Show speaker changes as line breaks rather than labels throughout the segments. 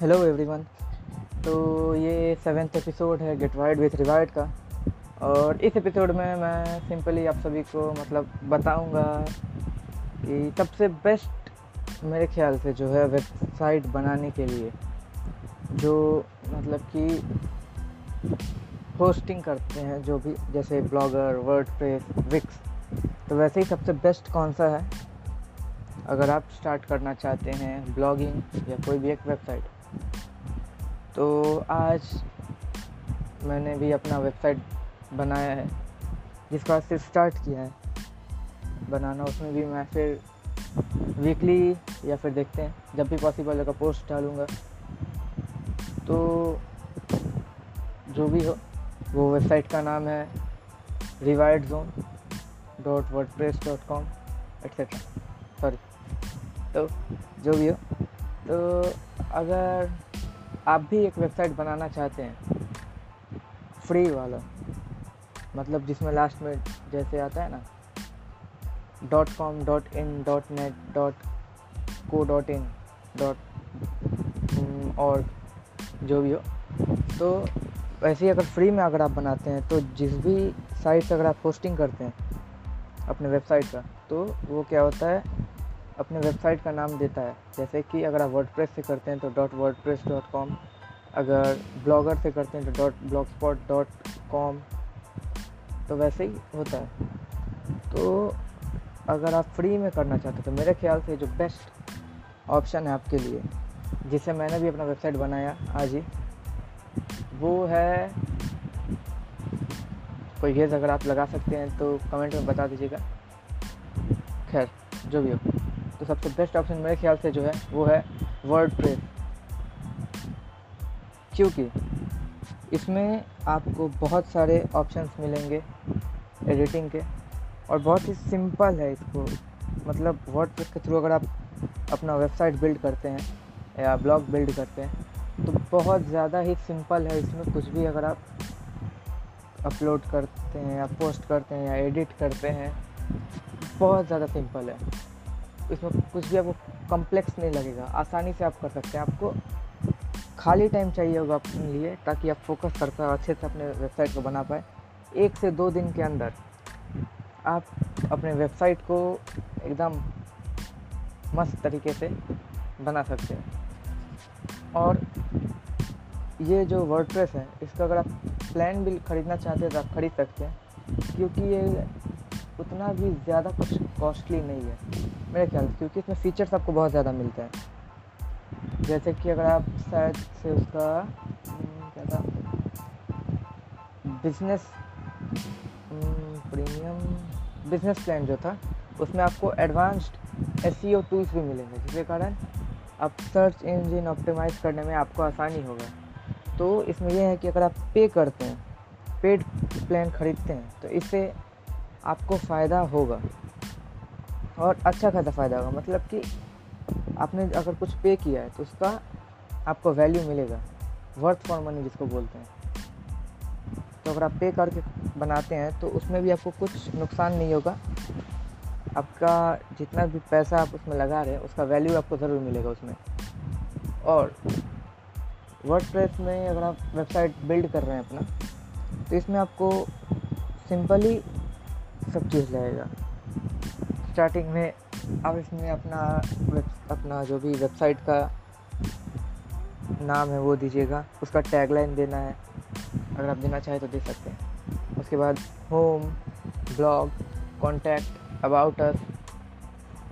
Hello everyone तो ये seventh episode है गेट वाइड विथ रिवाइड का। और इस एपिसोड में मैं सिंपली आप सभी को मतलब बताऊँगा कि सबसे बेस्ट मेरे ख्याल से जो है वेबसाइट बनाने के लिए, जो मतलब कि होस्टिंग करते हैं, जो भी जैसे ब्लॉगर वर्ड विक्स तो वैसे ही सबसे बेस्ट कौन सा है? अगर आप स्टार्ट करना चाहते हैं ब्लॉगिंग या कोई भी एक वेबसाइट तो आज मैंने भी अपना वेबसाइट बनाया है, जिसको आज से स्टार्ट किया है। बनाना, उसमें भी मैं फिर वीकली या फिर देखते हैं, जब भी पॉसिबल होगा पोस्ट डालूँगा। तो जो भी हो, वो वेबसाइट का नाम है rewide zone dot word press dot com etcetera sorry तो जो भी हो तो अगर आप भी एक वेबसाइट बनाना चाहते हैं फ्री वाला मतलब जिसमें लास्ट में जैसे आता है ना dot com dot in dot net dot co dot in dot और जो भी हो तो वैसे ही अगर फ्री में अगर आप बनाते हैं तो जिस भी साइट से अगर आप पोस्टिंग करते हैं, अपने वेबसाइट का तो वो क्या होता है अपने वेबसाइट का नाम देता है। जैसे कि अगर आप वर्ड से करते हैं तो डॉट वर्ड अगर ब्लॉगर से करते हैं तो dot blog spot dot com तो वैसे ही होता है। तो अगर आप फ्री में करना चाहते हो तो मेरे ख्याल से जो बेस्ट ऑप्शन है आपके लिए, जिसे मैंने भी अपना वेबसाइट बनाया आज ही, वो है कोई गेज अगर आप लगा सकते हैं तो कमेंट में बता दीजिएगा। खैर, जो भी हो। तो सबसे बेस्ट ऑप्शन मेरे ख्याल से जो है, वो है वर्ड प्रेस क्योंकि इसमें आपको बहुत सारे ऑप्शंस मिलेंगे एडिटिंग के और बहुत ही सिंपल है इसको। मतलब वर्ड प्रेस के थ्रू अगर आप अपना वेबसाइट बिल्ड करते हैं या ब्लॉग बिल्ड करते हैं तो बहुत ज़्यादा ही सिंपल है इसमें कुछ भी अगर आप अपलोड करते हैं या पोस्ट करते हैं या एडिट करते हैं, बहुत ज़्यादा सिंपल है। इसमें कुछ भी आपको कम्प्लेक्स नहीं लगेगा। आसानी से आप कर सकते हैं। आपको खाली टाइम चाहिए होगा अपने लिए, ताकि आप फोकस कर पाए अच्छे से अपने वेबसाइट को बना पाए। एक से दो दिन के अंदर आप अपने वेबसाइट को एकदम मस्त तरीके से बना सकते हैं। और ये जो वर्डप्रेस है, इसका अगर आप प्लान भी ख़रीदना चाहते हैं तो आप ख़रीद सकते हैं, क्योंकि ये उतना भी ज़्यादा कुछ कॉस्टली नहीं है। मेरे ख्याल से क्योंकि इसमें फ़ीचर्स आपको बहुत ज़्यादा मिलते हैं। जैसे कि अगर आप शायद से उसका हम्म, क्या था? बिज़नेस प्रीमियम बिज़नेस प्लान जो था उसमें आपको एडवांस्ड एस टूल्स भी मिलेंगे जिसके कारण आप सर्च इंजन ऑप्टिमाइज़ करने में आपको आसानी होगा तो इसमें यह है कि अगर आप पे करते हैं पेड प्लान ख़रीदते हैं तो इससे आपको फ़ायदा होगा। और अच्छा खासा फ़ायदा होगा। मतलब कि आपने अगर कुछ पे किया है तो उसका आपको वैल्यू मिलेगा। वर्थ फॉर मनी जिसको बोलते हैं। तो अगर आप पे करके बनाते हैं तो उसमें भी आपको कुछ नुकसान नहीं होगा। आपका जितना भी पैसा आप उसमें लगा रहे हैं, उसका वैल्यू आपको ज़रूर मिलेगा उसमें। और वर्ड में अगर आप वेबसाइट बिल्ड कर रहे हैं अपना तो इसमें आपको सिंपली सब चीज़ लगेगा। स्टार्टिंग में आप इसमें अपना अपना जो भी वेबसाइट का नाम है वो दीजिएगा, उसका टैगलाइन देना है, अगर आप देना चाहें तो दे सकते हैं। उसके बाद home blog contact about us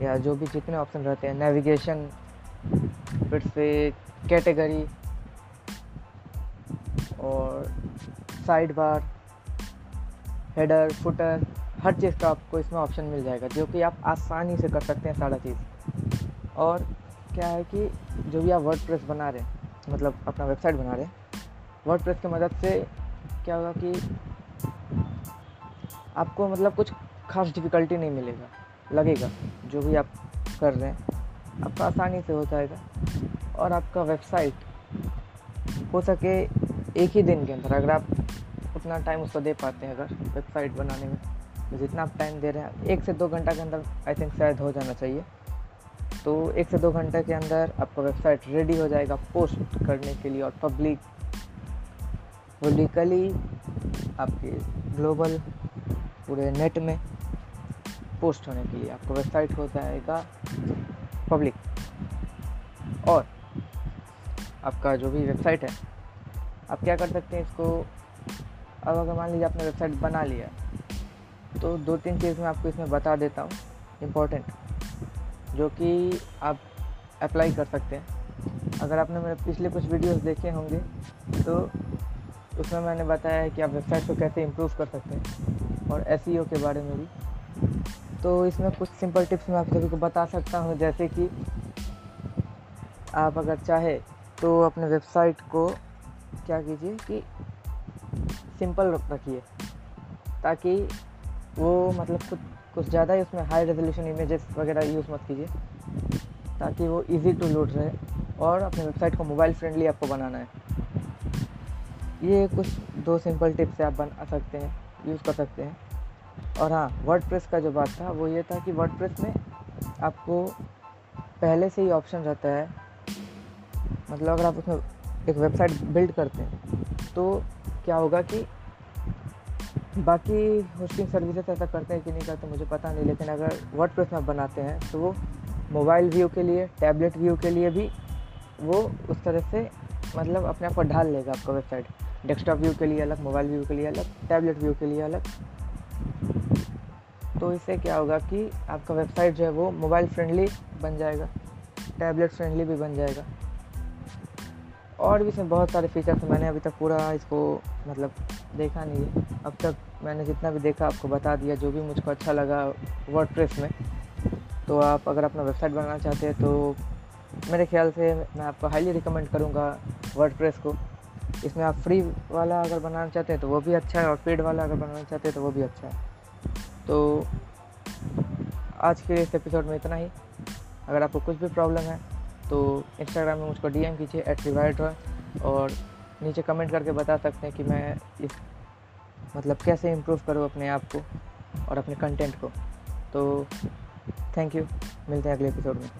या जो भी जितने ऑप्शन रहते हैं नेविगेशन फिर से कैटेगरी और साइड बार हेडर फुटर हर चीज़ का आपको इसमें ऑप्शन मिल जाएगा, जो कि आप आसानी से कर सकते हैं सारा चीज़। और क्या है कि जो भी आप वर्ड बना रहे हैं मतलब अपना वेबसाइट बना रहे हैं वर्ड की मदद से क्या होगा कि आपको मतलब कुछ खास डिफ़िकल्टी नहीं मिलेगा, लगेगा, जो भी आप कर रहे हैं। आपका आसानी से हो जाएगा और आपका वेबसाइट हो सके एक ही दिन के अंदर, अगर आप उतना टाइम उसको दे पाते हैं अगर वेबसाइट बनाने में। तो जितना आप टाइम दे रहे हैं, एक से दो घंटा के अंदर आई थिंक शायद हो जाना चाहिए। तो एक से दो घंटे के अंदर आपका वेबसाइट रेडी हो जाएगा पोस्ट करने के लिए और पब्लिक पब्लिकली आपके ग्लोबल पूरे नेट में पोस्ट होने के लिए आपका वेबसाइट हो जाएगा पब्लिक और आपका जो भी वेबसाइट है, आप क्या कर सकते हैं इसको? अब अगर मान लीजिए आपने वेबसाइट बना लिया तो दो तीन चीज़ मैं आपको इसमें बता देता हूँ इम्पोर्टेंट जो कि आप अप्लाई कर सकते हैं। अगर आपने मेरे पिछले कुछ वीडियोस देखे होंगे तो उसमें मैंने बताया है कि आप वेबसाइट को कैसे इम्प्रूव कर सकते हैं और एस e के बारे में भी। तो इसमें कुछ सिंपल टिप्स मैं आप सभी को बता सकता हूँ, जैसे कि आप अगर चाहे तो अपने वेबसाइट को क्या कीजिए कि सिंपल रखिए, ताकि वो मतलब कुछ कुछ ज़्यादा ही उसमें हाई रेजोल्यूशन इमेजेस वगैरह यूज़ मत कीजिए, ताकि वो इजी टू लोड रहे और अपने वेबसाइट को मोबाइल फ्रेंडली आपको बनाना है। ये कुछ दो सिंपल टिप्स आप बना सकते हैं यूज़ कर सकते हैं। और हाँ वर्ड का जो बात था, वो ये था कि वर्ड में आपको पहले से ही ऑप्शन रहता है। मतलब अगर आप उसमें एक वेबसाइट बिल्ड करते हैं तो क्या होगा कि बाकी होस्टिंग सर्विसेज़ ऐसा करते हैं कि नहीं करते, मुझे पता नहीं, लेकिन अगर वर्ड में बनाते हैं तो वो मोबाइल व्यू के लिए टैबलेट व्यू के लिए भी वो उस तरह से मतलब अपने आप को ढाल लेगा आपका वेबसाइट डेस्कटॉप व्यू के लिए अलग मोबाइल व्यू के लिए अलग टैबलेट व्यू के लिए अलग। तो इससे क्या होगा कि आपका वेबसाइट जो है वो मोबाइल फ्रेंडली बन जाएगा टैबलेट फ्रेंडली भी बन जाएगा। और भी इसमें बहुत सारे फीचर्स हैं। मैंने अभी तक पूरा इसको मतलब देखा नहीं है। अब तक मैंने जितना भी देखा, आपको बता दिया, जो भी मुझको अच्छा लगा वर्ड में। तो आप अगर अपना वेबसाइट बनाना चाहते हैं तो मेरे ख्याल से मैं आपको हाईली रिकमेंड करूँगा वर्ड को। इसमें आप फ्री वाला अगर बनाना चाहते हैं तो वो भी अच्छा है, और पेड वाला अगर बनाना चाहते हैं तो वो भी अच्छा है। तो आज के इस एपिसोड में इतना ही। अगर आपको कुछ भी प्रॉब्लम है तो इंस्टाग्राम में मुझको डीएम कीजिए एट रिवाइड और नीचे कमेंट करके बता सकते हैं कि मैं इस मतलब कैसे इम्प्रूव करूँ अपने आप को और अपने कंटेंट को। तो थैंक यू मिलते हैं अगले एपिसोड में।